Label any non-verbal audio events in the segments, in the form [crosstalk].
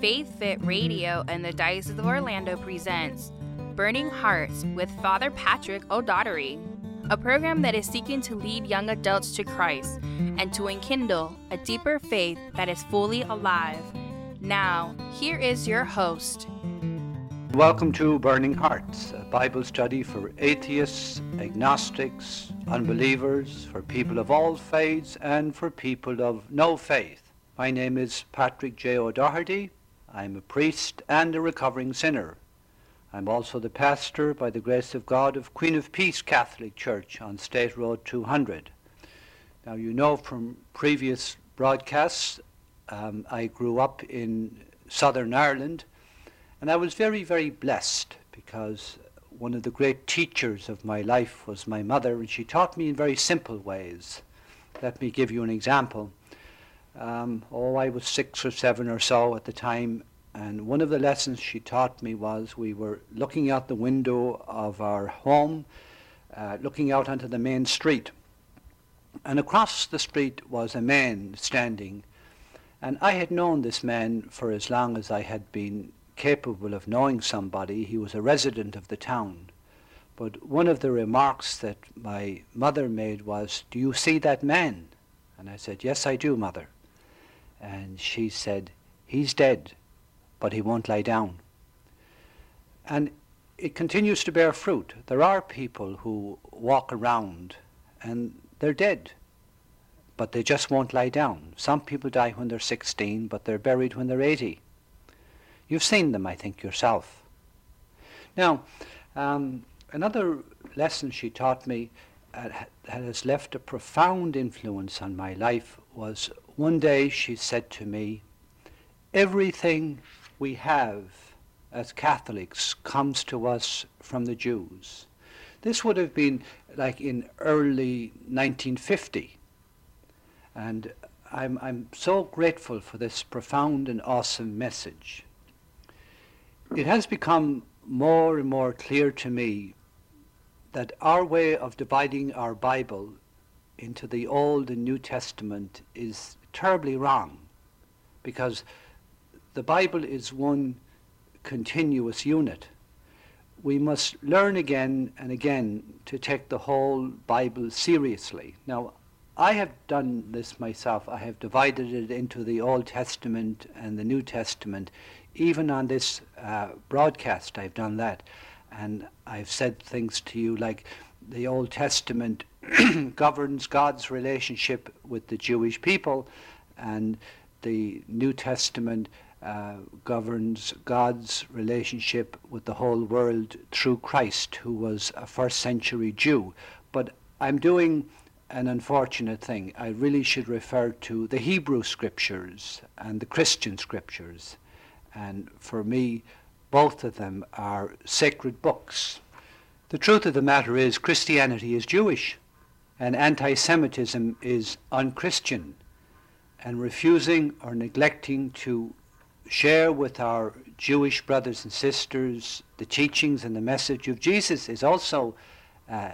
Faith Fit Radio and the Diocese of Orlando presents Burning Hearts with Father Patrick O'Doherty, a program that is seeking to lead young adults to Christ and to enkindle a deeper faith that is fully alive. Now, here is your host. Welcome to Burning Hearts, a Bible study for atheists, agnostics, unbelievers, for people of all faiths, and for people of no faith. My name is Patrick J. O'Doherty. I'm a priest and a recovering sinner. I'm also the pastor, by the grace of God, of Queen of Peace Catholic Church on State Road 200. Now, you know from previous broadcasts, um, I grew up in Southern Ireland, and I was very, very blessed because one of the great teachers of my life was my mother, and she taught me in very simple ways. Let me give you an example. Um, oh, I was six or seven or so at the time, and one of the lessons she taught me was we were looking out the window of our home, uh, looking out onto the main street. And across the street was a man standing, and I had known this man for as long as I had been capable of knowing somebody. He was a resident of the town. But one of the remarks that my mother made was, Do you see that man? And I said, Yes, I do, mother. And she said, He's dead, but he won't lie down. And it continues to bear fruit. There are people who walk around and they're dead, but they just won't lie down. Some people die when they're 16, but they're buried when they're 80. You've seen them, I think, yourself. Now, um, another lesson she taught me uh, that has left a profound influence on my life was one day she said to me, Everything we have as Catholics comes to us from the Jews. This would have been like in early 1950. And I'm, I'm so grateful for this profound and awesome message. It has become more and more clear to me that our way of dividing our Bible into the Old and New Testament is terribly wrong because the Bible is one continuous unit. We must learn again and again to take the whole Bible seriously. Now, I have done this myself. I have divided it into the Old Testament and the New Testament. Even on this uh, broadcast, I've done that. And I've said things to you like the Old Testament [clears throat] governs God's relationship with the Jewish people, and the New Testament uh, governs God's relationship with the whole world through Christ, who was a first century Jew. But I'm doing an unfortunate thing. I really should refer to the Hebrew scriptures and the Christian scriptures. And for me, both of them are sacred books. The truth of the matter is, Christianity is Jewish, and anti Semitism is unchristian. And refusing or neglecting to share with our Jewish brothers and sisters the teachings and the message of Jesus is also uh,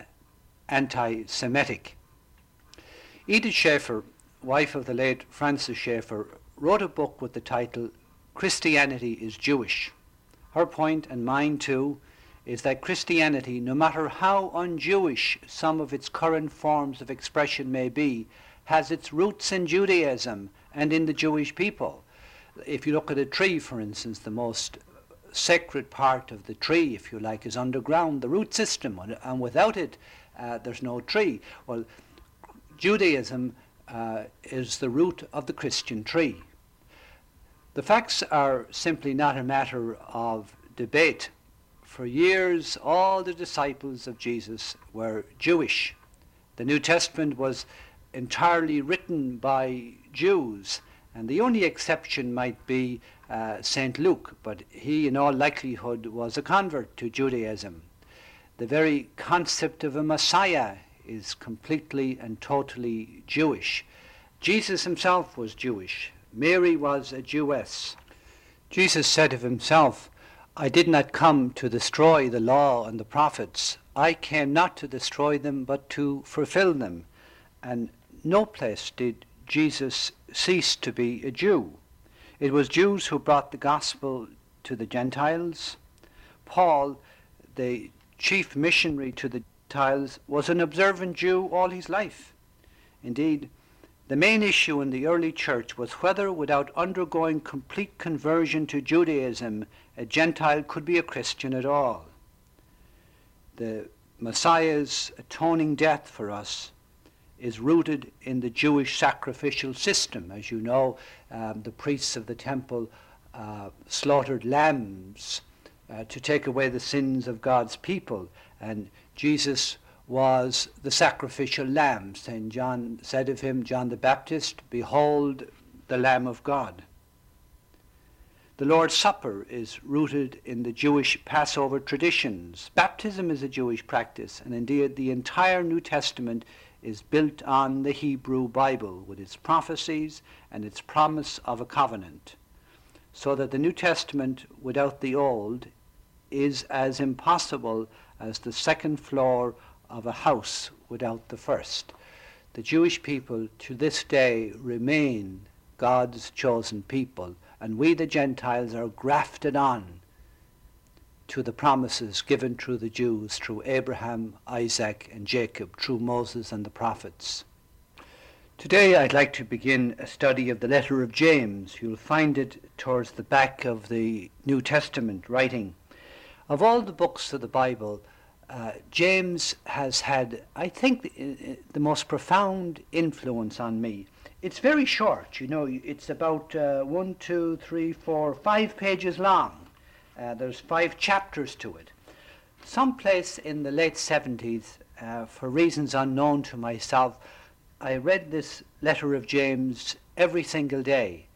anti Semitic. Edith Schaeffer, wife of the late Francis Schaeffer, wrote a book with the title Christianity is Jewish. Her point, and mine too, is that Christianity, no matter how un Jewish some of its current forms of expression may be, has its roots in Judaism and in the Jewish people. If you look at a tree, for instance, the most sacred part of the tree, if you like, is underground, the root system, and without it, uh, there's no tree. Well, Judaism uh, is the root of the Christian tree. The facts are simply not a matter of debate. For years, all the disciples of Jesus were Jewish. The New Testament was entirely written by Jews, and the only exception might be uh, St. Luke, but he, in all likelihood, was a convert to Judaism. The very concept of a Messiah is completely and totally Jewish. Jesus himself was Jewish. Mary was a Jewess. Jesus said of himself, I did not come to destroy the law and the prophets. I came not to destroy them, but to fulfill them. And no place did Jesus cease to be a Jew. It was Jews who brought the gospel to the Gentiles. Paul, the chief missionary to the Gentiles, was an observant Jew all his life. Indeed, the main issue in the early church was whether, without undergoing complete conversion to Judaism, a Gentile could be a Christian at all. The Messiah's atoning death for us is rooted in the Jewish sacrificial system. As you know, um, the priests of the temple uh, slaughtered lambs uh, to take away the sins of God's people, and Jesus was the sacrificial lamb. St. John said of him, John the Baptist, Behold the Lamb of God. The Lord's Supper is rooted in the Jewish Passover traditions. Baptism is a Jewish practice, and indeed the entire New Testament is built on the Hebrew Bible with its prophecies and its promise of a covenant. So that the New Testament without the Old is as impossible as the second floor of a house without the first. The Jewish people to this day remain God's chosen people, and we, the Gentiles, are grafted on to the promises given through the Jews, through Abraham, Isaac, and Jacob, through Moses and the prophets. Today I'd like to begin a study of the letter of James. You'll find it towards the back of the New Testament writing. Of all the books of the Bible, uh, James has had, I think, the, the, most profound influence on me. It's very short, you know, it's about uh, one, two, three, four, five pages long uh, there's five chapters to it. Someplace in the late 70s, uh, for reasons unknown to myself, I read this letter of James every single day,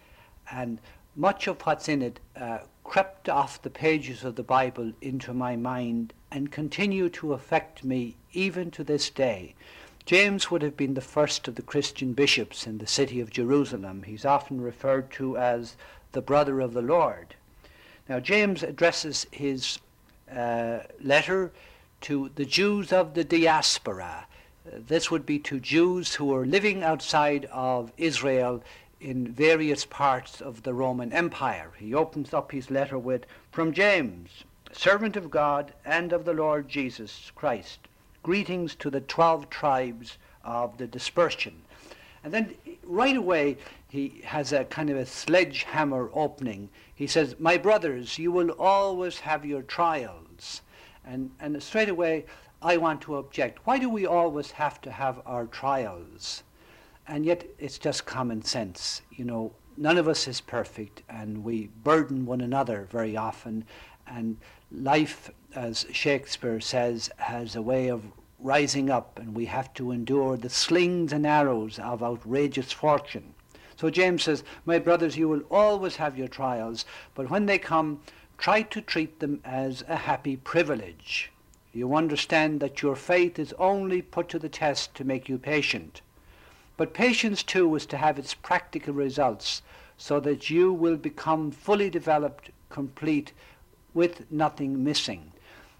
and much of what's in it uh, crept off the pages of the Bible into my mind and continue to affect me even to this day. James would have been the first of the Christian bishops in the city of Jerusalem. He's often referred to as the brother of the Lord. Now, James addresses his uh, letter to the Jews of the diaspora. Uh, this would be to Jews who are living outside of Israel in various parts of the Roman Empire. He opens up his letter with, From James, servant of God and of the Lord Jesus Christ, greetings to the twelve tribes of the dispersion. And then right away, he has a kind of a sledgehammer opening. He says, My brothers, you will always have your trials. And, and straight away, I want to object. Why do we always have to have our trials? And yet, it's just common sense. You know, none of us is perfect, and we burden one another very often. And life, as Shakespeare says, has a way of rising up, and we have to endure the slings and arrows of outrageous fortune. So James says, My brothers, you will always have your trials, but when they come, try to treat them as a happy privilege. You understand that your faith is only put to the test to make you patient. But patience too is to have its practical results so that you will become fully developed, complete, with nothing missing.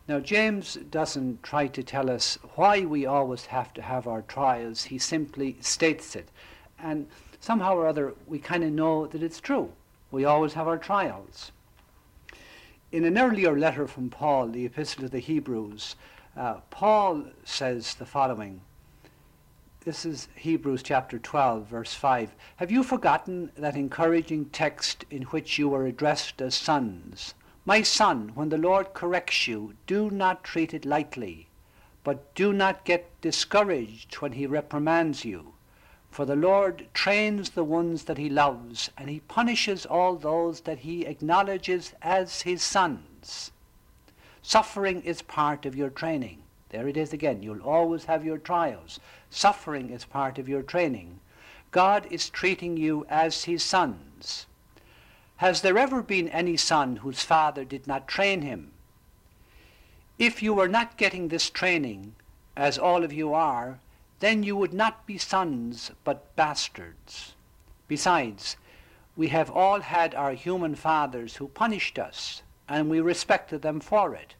Now, James doesn't try to tell us why we always have to have our trials, he simply states it. And somehow or other, we kind of know that it's true. We always have our trials. In an earlier letter from Paul, the Epistle to the Hebrews, uh, Paul says the following. This is Hebrews chapter 12, verse 5. Have you forgotten that encouraging text in which you were addressed as sons? My son, when the Lord corrects you, do not treat it lightly, but do not get discouraged when he reprimands you. For the Lord trains the ones that he loves, and he punishes all those that he acknowledges as his sons. Suffering is part of your training. There it is again. You'll always have your trials. Suffering is part of your training. God is treating you as his sons. Has there ever been any son whose father did not train him? If you were not getting this training, as all of you are, then you would not be sons but bastards. Besides, we have all had our human fathers who punished us, and we respected them for it.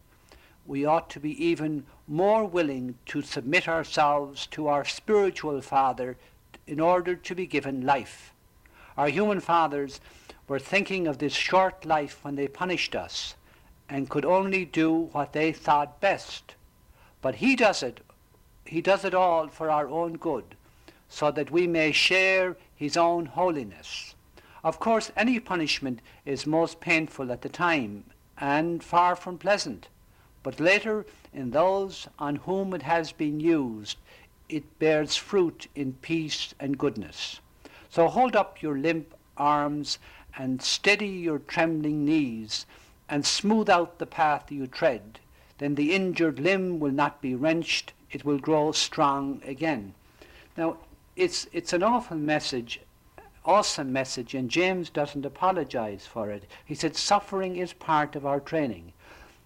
We ought to be even more willing to submit ourselves to our spiritual Father in order to be given life. Our human fathers were thinking of this short life when they punished us and could only do what they thought best. But he does it, he does it all for our own good, so that we may share his own holiness. Of course, any punishment is most painful at the time and far from pleasant, but later, in those on whom it has been used, it bears fruit in peace and goodness. So hold up your limp arms and steady your trembling knees and smooth out the path you tread. Then the injured limb will not be wrenched, it will grow strong again. Now, it's, it's an awful message, awesome message, and James doesn't apologize for it. He said, Suffering is part of our training.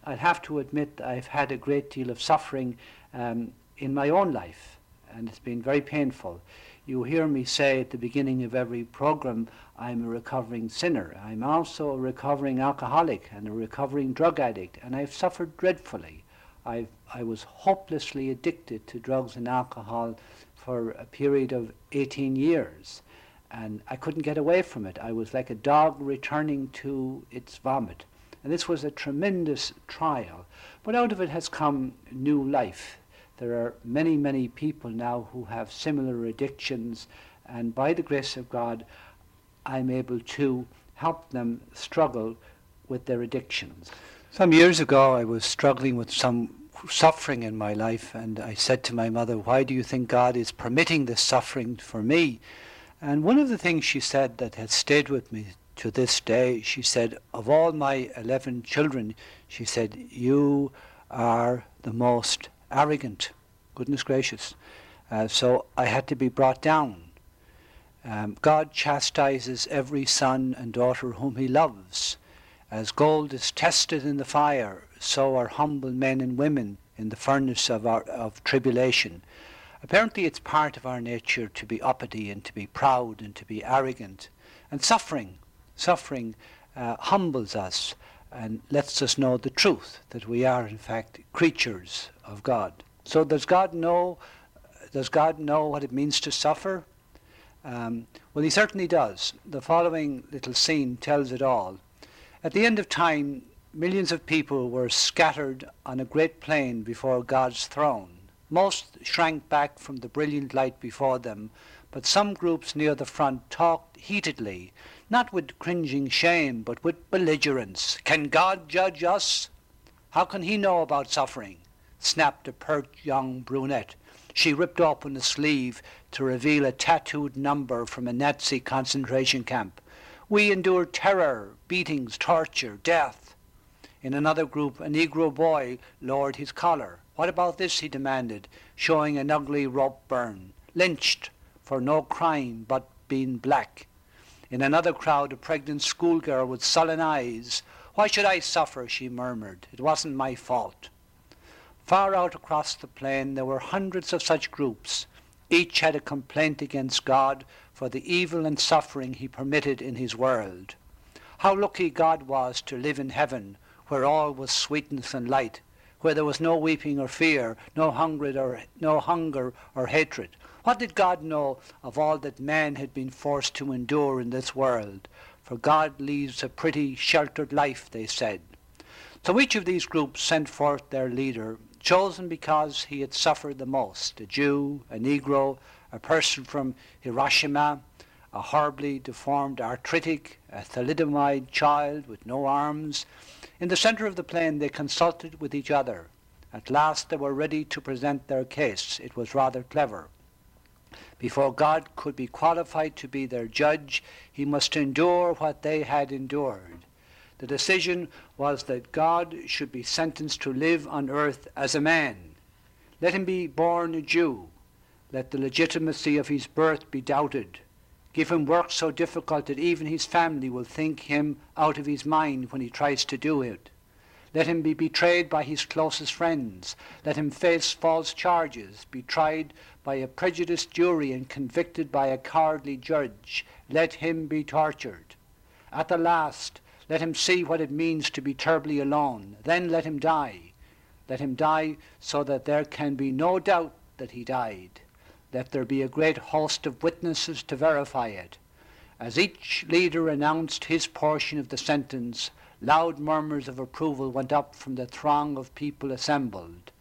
I have to admit I've had a great deal of suffering um, in my own life, and it's been very painful. You hear me say at the beginning of every program, I'm a recovering sinner. I'm also a recovering alcoholic and a recovering drug addict, and I've suffered dreadfully. i I was hopelessly addicted to drugs and alcohol for a period of 18 years, and I couldn't get away from it. I was like a dog returning to its vomit. And this was a tremendous trial. But out of it has come new life. There are many, many people now who have similar addictions, and by the grace of God, I'm able to help them struggle with their addictions. Some years ago, I was struggling with some suffering in my life, and I said to my mother, Why do you think God is permitting this suffering for me? And one of the things she said that has stayed with me to this day, she said, Of all my 11 children, she said, You are the most arrogant. Goodness gracious. Uh, so I had to be brought down. Um, God chastises every son and daughter whom he loves. As gold is tested in the fire, so are humble men and women in the furnace of, our, of tribulation. Apparently, it's part of our nature to be uppity and to be proud and to be arrogant. And suffering, suffering uh, humbles us and lets us know the truth that we are, in fact, creatures of God. So, does God know? Does God know what it means to suffer? Um, well, he certainly does. The following little scene tells it all. At the end of time, millions of people were scattered on a great plain before God's throne. Most shrank back from the brilliant light before them, but some groups near the front talked heatedly, not with cringing shame, but with belligerence. Can God judge us? How can he know about suffering? snapped a pert young brunette. She ripped open a sleeve to reveal a tattooed number from a Nazi concentration camp. We endured terror, beatings, torture, death. In another group, a Negro boy lowered his collar. What about this, he demanded, showing an ugly rope burn. Lynched for no crime but being black. In another crowd, a pregnant schoolgirl with sullen eyes. Why should I suffer, she murmured. It wasn't my fault. Far out across the plain there were hundreds of such groups, each had a complaint against God for the evil and suffering he permitted in his world. How lucky God was to live in heaven, where all was sweetness and light, where there was no weeping or fear, no hunger or, no hunger or hatred. What did God know of all that man had been forced to endure in this world? For God leads a pretty sheltered life, they said. So each of these groups sent forth their leader, chosen because he had suffered the most a Jew, a Negro, a person from Hiroshima, a horribly deformed arthritic, a thalidomide child with no arms. In the center of the plain, they consulted with each other. At last, they were ready to present their case. It was rather clever. Before God could be qualified to be their judge, he must endure what they had endured. The decision was that God should be sentenced to live on earth as a man. Let him be born a Jew. Let the legitimacy of his birth be doubted. Give him work so difficult that even his family will think him out of his mind when he tries to do it. Let him be betrayed by his closest friends. Let him face false charges, be tried by a prejudiced jury and convicted by a cowardly judge. Let him be tortured. At the last, let him see what it means to be terribly alone. Then let him die. Let him die so that there can be no doubt that he died. let there be a great host of witnesses to verify it. As each leader announced his portion of the sentence, loud murmurs of approval went up from the throng of people assembled.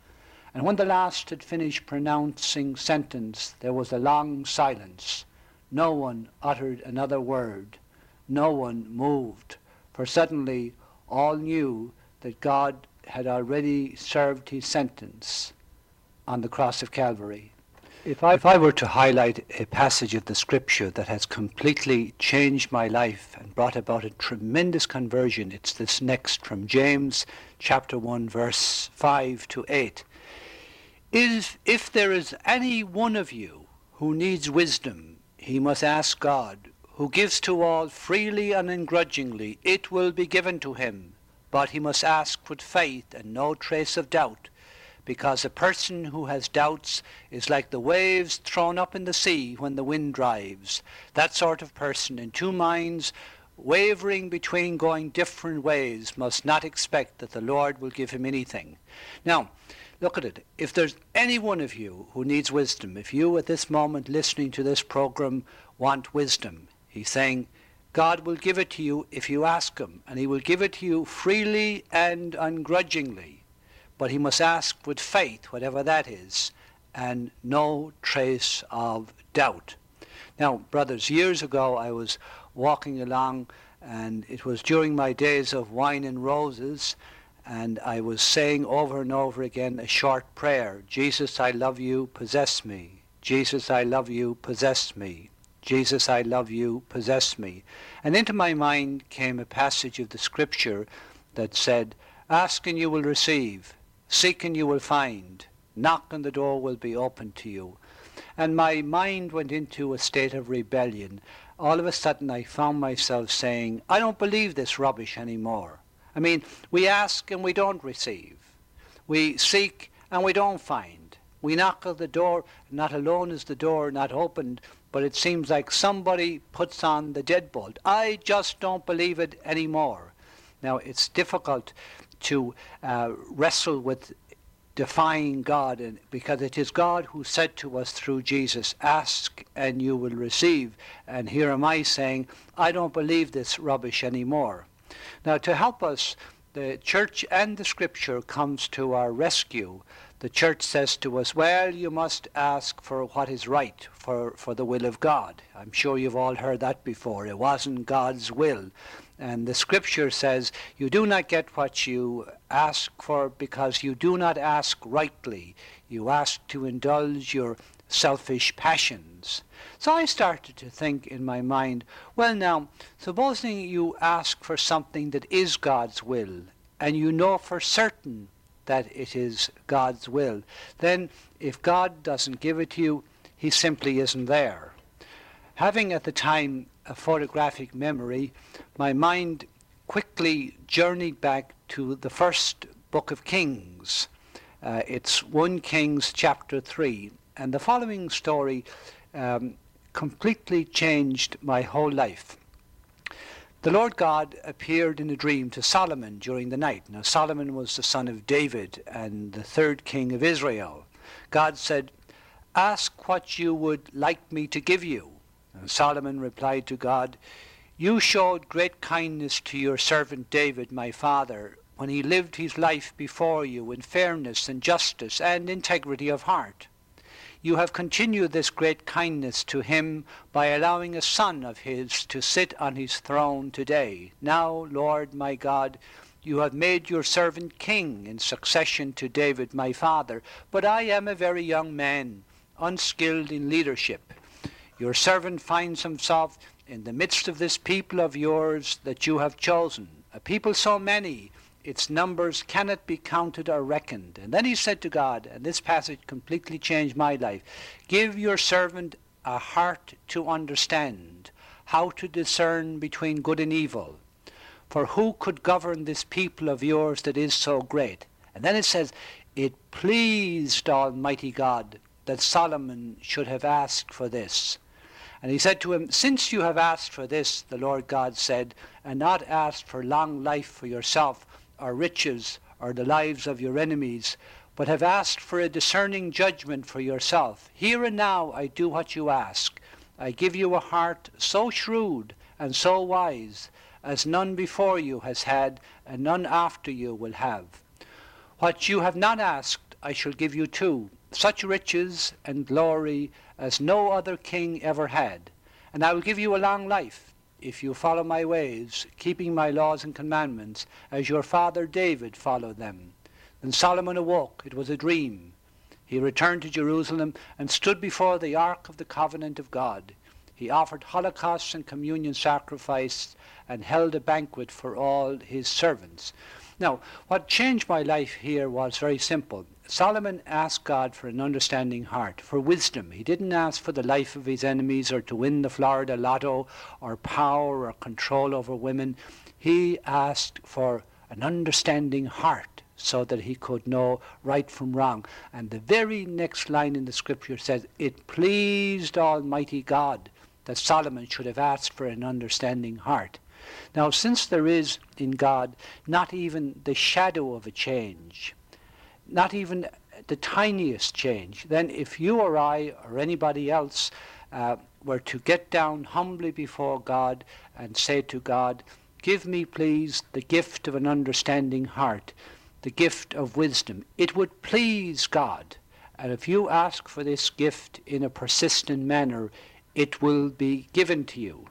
And when the last had finished pronouncing sentence, there was a long silence. No one uttered another word. No one moved. For suddenly all knew that God had already served his sentence on the cross of Calvary. If I, if I were to highlight a passage of the scripture that has completely changed my life and brought about a tremendous conversion, it's this next from James chapter 1, verse 5 to 8. Is, if there is any one of you who needs wisdom, he must ask God, who gives to all freely and ungrudgingly, it will be given to him. But he must ask with faith and no trace of doubt, because a person who has doubts is like the waves thrown up in the sea when the wind drives. That sort of person in two minds, wavering between going different ways, must not expect that the Lord will give him anything. Now, look at it. If there's any one of you who needs wisdom, if you at this moment listening to this program want wisdom, he's saying, God will give it to you if you ask Him, and He will give it to you freely and ungrudgingly. But He must ask with faith, whatever that is, and no trace of doubt. Now, brothers, years ago I was walking along, and it was during my days of wine and roses, and I was saying over and over again a short prayer Jesus, I love you, possess me. Jesus, I love you, possess me. Jesus, I love you, possess me. And into my mind came a passage of the scripture that said, Ask and you will receive, seek and you will find, knock and the door will be opened to you. And my mind went into a state of rebellion. All of a sudden I found myself saying, I don't believe this rubbish anymore. I mean, we ask and we don't receive. We seek and we don't find. We knock at the door, not alone is the door not opened, but it seems like somebody puts on the deadbolt. I just don't believe it anymore. Now, it's difficult to uh, wrestle with defying God and, because it is God who said to us through Jesus, Ask and you will receive. And here am I saying, I don't believe this rubbish anymore. Now, to help us, the church and the scripture comes to our rescue the church says to us, well, you must ask for what is right, for, for the will of God. I'm sure you've all heard that before. It wasn't God's will. And the scripture says, you do not get what you ask for because you do not ask rightly. You ask to indulge your selfish passions. So I started to think in my mind, well, now, supposing you ask for something that is God's will, and you know for certain that it is God's will. Then, if God doesn't give it to you, He simply isn't there. Having at the time a photographic memory, my mind quickly journeyed back to the first book of Kings. Uh, it's 1 Kings chapter 3. And the following story um, completely changed my whole life. The Lord God appeared in a dream to Solomon during the night. Now, Solomon was the son of David and the third king of Israel. God said, Ask what you would like me to give you. And Solomon replied to God, You showed great kindness to your servant David, my father, when he lived his life before you in fairness and justice and integrity of heart. You have continued this great kindness to him by allowing a son of his to sit on his throne today. Now, Lord my God, you have made your servant king in succession to David my father, but I am a very young man, unskilled in leadership. Your servant finds himself in the midst of this people of yours that you have chosen, a people so many its numbers cannot be counted or reckoned. And then he said to God, and this passage completely changed my life Give your servant a heart to understand how to discern between good and evil. For who could govern this people of yours that is so great? And then it says, It pleased Almighty God that Solomon should have asked for this. And he said to him, Since you have asked for this, the Lord God said, and not asked for long life for yourself, or riches or the lives of your enemies, but have asked for a discerning judgment for yourself. Here and now I do what you ask. I give you a heart so shrewd and so wise as none before you has had, and none after you will have. What you have not asked, I shall give you too, such riches and glory as no other king ever had. And I will give you a long life, if you follow my ways, keeping my laws and commandments, as your father David followed them. Then Solomon awoke, it was a dream. He returned to Jerusalem and stood before the ark of the covenant of God. He offered holocausts and communion sacrifice and held a banquet for all his servants. Now, what changed my life here was very simple. Solomon asked God for an understanding heart, for wisdom. He didn't ask for the life of his enemies or to win the Florida lotto or power or control over women. He asked for an understanding heart so that he could know right from wrong. And the very next line in the scripture says, It pleased Almighty God that Solomon should have asked for an understanding heart. Now, since there is in God not even the shadow of a change, not even the tiniest change, then if you or I or anybody else uh, were to get down humbly before God and say to God, Give me, please, the gift of an understanding heart, the gift of wisdom, it would please God. And if you ask for this gift in a persistent manner, it will be given to you.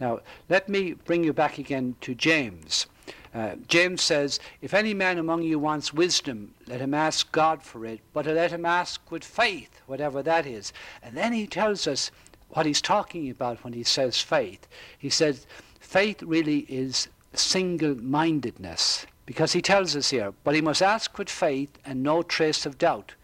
Now, let me bring you back again to James. Uh, James says, If any man among you wants wisdom, let him ask God for it, but let him ask with faith, whatever that is. And then he tells us what he's talking about when he says faith. He says, faith really is single mindedness, because he tells us here, but he must ask with faith and no trace of doubt,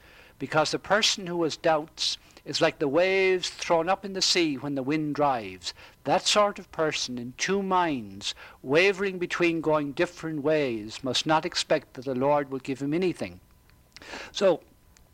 because the person who has doubts is like the waves thrown up in the sea when the wind drives. That sort of person in two minds, wavering between going different ways, must not expect that the Lord will give him anything. So,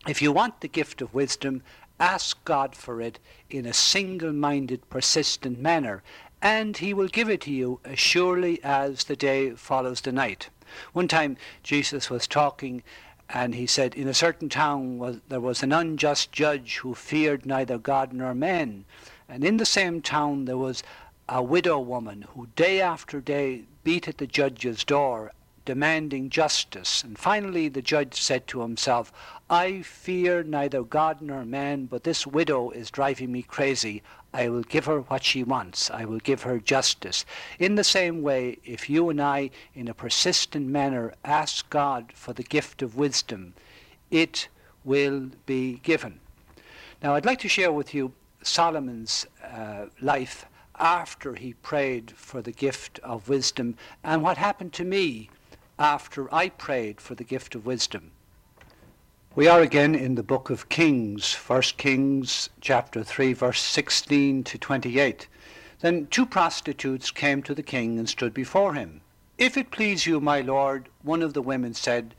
if you want the gift of wisdom, ask God for it in a single minded, persistent manner, and He will give it to you as surely as the day follows the night. One time, Jesus was talking and he said, In a certain town was, there was an unjust judge who feared neither God nor men. And in the same town there was a widow woman who day after day beat at the judge's door demanding justice. And finally the judge said to himself, I fear neither God nor man, but this widow is driving me crazy. I will give her what she wants. I will give her justice. In the same way, if you and I, in a persistent manner, ask God for the gift of wisdom, it will be given. Now, I'd like to share with you Solomon's uh, life after he prayed for the gift of wisdom and what happened to me after I prayed for the gift of wisdom. We are again in the book of Kings, 1 Kings chapter 3 verse 16 to 28. Then two prostitutes came to the king and stood before him. If it please you, my lord, one of the women said,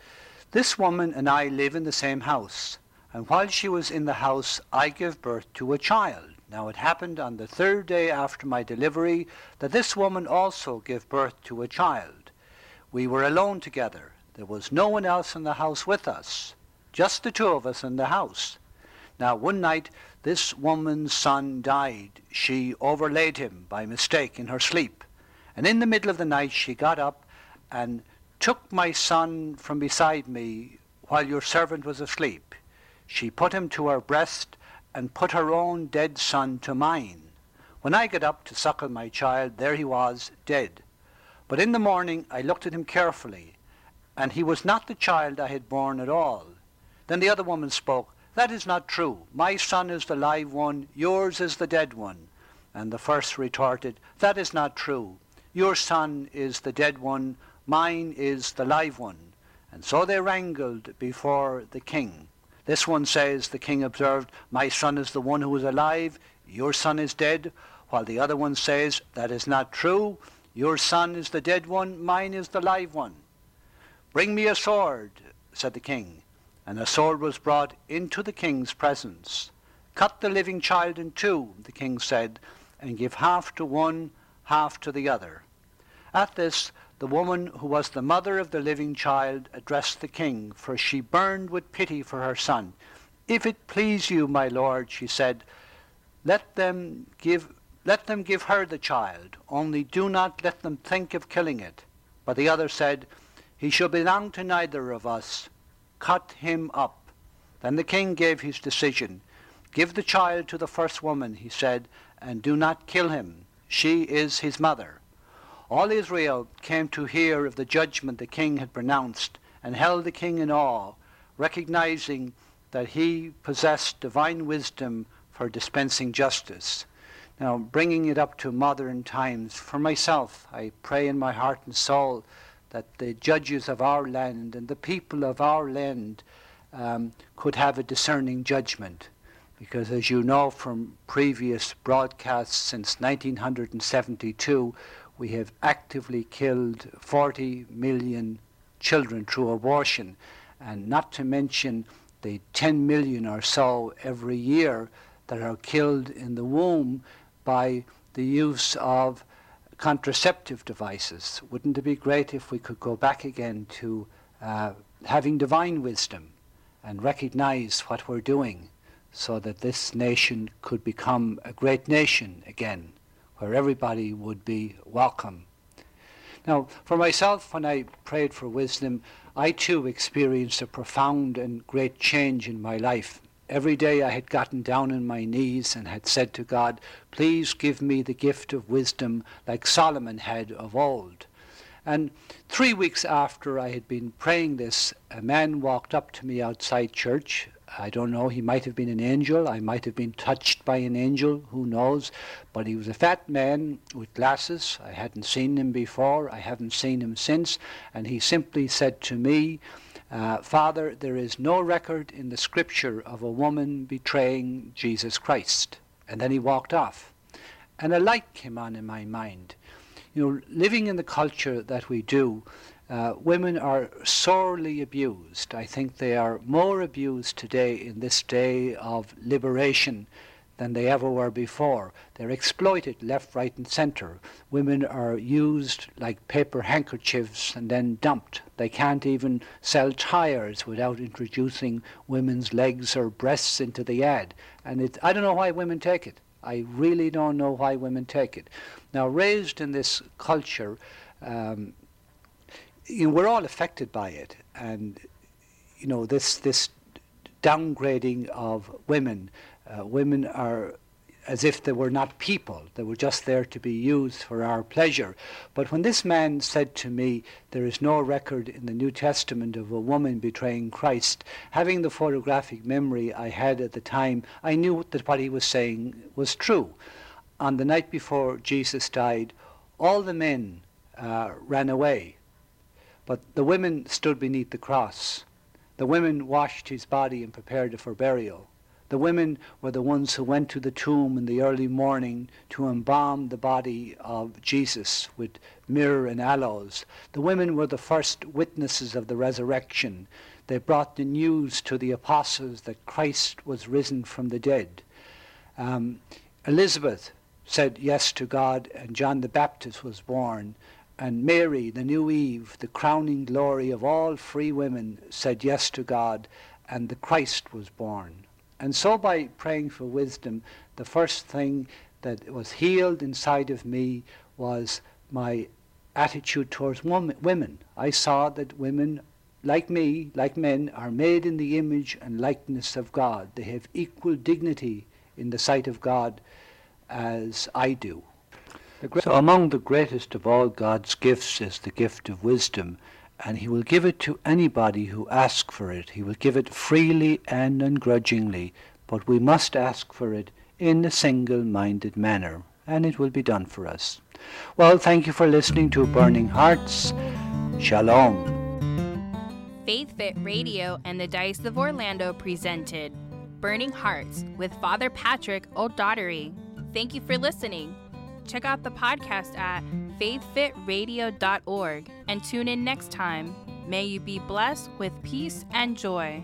This woman and I live in the same house, and while she was in the house I gave birth to a child. Now it happened on the third day after my delivery that this woman also gave birth to a child. We were alone together. There was no one else in the house with us just the two of us in the house. Now, one night, this woman's son died. She overlaid him by mistake in her sleep. And in the middle of the night, she got up and took my son from beside me while your servant was asleep. She put him to her breast and put her own dead son to mine. When I got up to suckle my child, there he was, dead. But in the morning I looked at him carefully, and he was not the child I had borne at all. Then the other woman spoke, That is not true. My son is the live one, yours is the dead one. And the first retorted, That is not true. Your son is the dead one, mine is the live one. And so they wrangled before the king. This one says, the king observed, My son is the one who is alive, your son is dead. While the other one says, That is not true. Your son is the dead one, mine is the live one. Bring me a sword, said the king. And a sword was brought into the king's presence. Cut the living child in two, the king said, and give half to one, half to the other. At this, the woman who was the mother of the living child addressed the king, for she burned with pity for her son. If it please you, my lord, she said, let them give let them give her the child, only do not let them think of killing it. But the other said, He shall belong to neither of us. Cut him up. Then the king gave his decision. Give the child to the first woman, he said, and do not kill him. She is his mother. All Israel came to hear of the judgment the king had pronounced, and held the king in awe, recognizing that he possessed divine wisdom for dispensing justice. Now, bringing it up to modern times, for myself, I pray in my heart and soul that the judges of our land and the people of our land um, could have a discerning judgment. Because, as you know from previous broadcasts since 1972, we have actively killed 40 million children through abortion, and not to mention the 10 million or so every year that are killed in the womb by the use of contraceptive devices. Wouldn't it be great if we could go back again to uh, having divine wisdom and recognize what we're doing so that this nation could become a great nation again where everybody would be welcome? Now, for myself, when I prayed for wisdom, I too experienced a profound and great change in my life. Every day I had gotten down on my knees and had said to God, Please give me the gift of wisdom like Solomon had of old. And three weeks after I had been praying this, a man walked up to me outside church. I don't know, he might have been an angel, I might have been touched by an angel, who knows. But he was a fat man with glasses. I hadn't seen him before, I haven't seen him since. And he simply said to me, uh, Father, there is no record in the scripture of a woman betraying Jesus Christ. And then he walked off. And a light came on in my mind. You know, living in the culture that we do, uh, women are sorely abused. I think they are more abused today in this day of liberation than they ever were before. They're exploited left, right, and center. Women are used like paper handkerchiefs and then dumped. They can't even sell tires without introducing women's legs or breasts into the ad. And it, I don't know why women take it. I really don't know why women take it. Now, raised in this culture, um, you know, we're all affected by it, and you know this this downgrading of women uh, women are as if they were not people, they were just there to be used for our pleasure. But when this man said to me, There is no record in the New Testament of a woman betraying Christ, having the photographic memory I had at the time, I knew that what he was saying was true. On the night before Jesus died, all the men uh, ran away, but the women stood beneath the cross. The women washed his body and prepared it for burial. The women were the ones who went to the tomb in the early morning to embalm the body of Jesus with myrrh and aloes. The women were the first witnesses of the resurrection. They brought the news to the apostles that Christ was risen from the dead. Um, Elizabeth said yes to God, and John the Baptist was born. And Mary, the new Eve, the crowning glory of all free women, said yes to God, and the Christ was born. And so, by praying for wisdom, the first thing that was healed inside of me was my attitude towards women. I saw that women, like me, like men, are made in the image and likeness of God. They have equal dignity in the sight of God as I do. So, among the greatest of all God's gifts is the gift of wisdom and he will give it to anybody who asks for it. He will give it freely and ungrudgingly, but we must ask for it in a single-minded manner, and it will be done for us. Well, thank you for listening to Burning Hearts. Shalom. Faith Fit Radio and the Diocese of Orlando presented Burning Hearts with Father Patrick O'Doherty. Thank you for listening. Check out the podcast at faithfitradio.org and tune in next time. May you be blessed with peace and joy.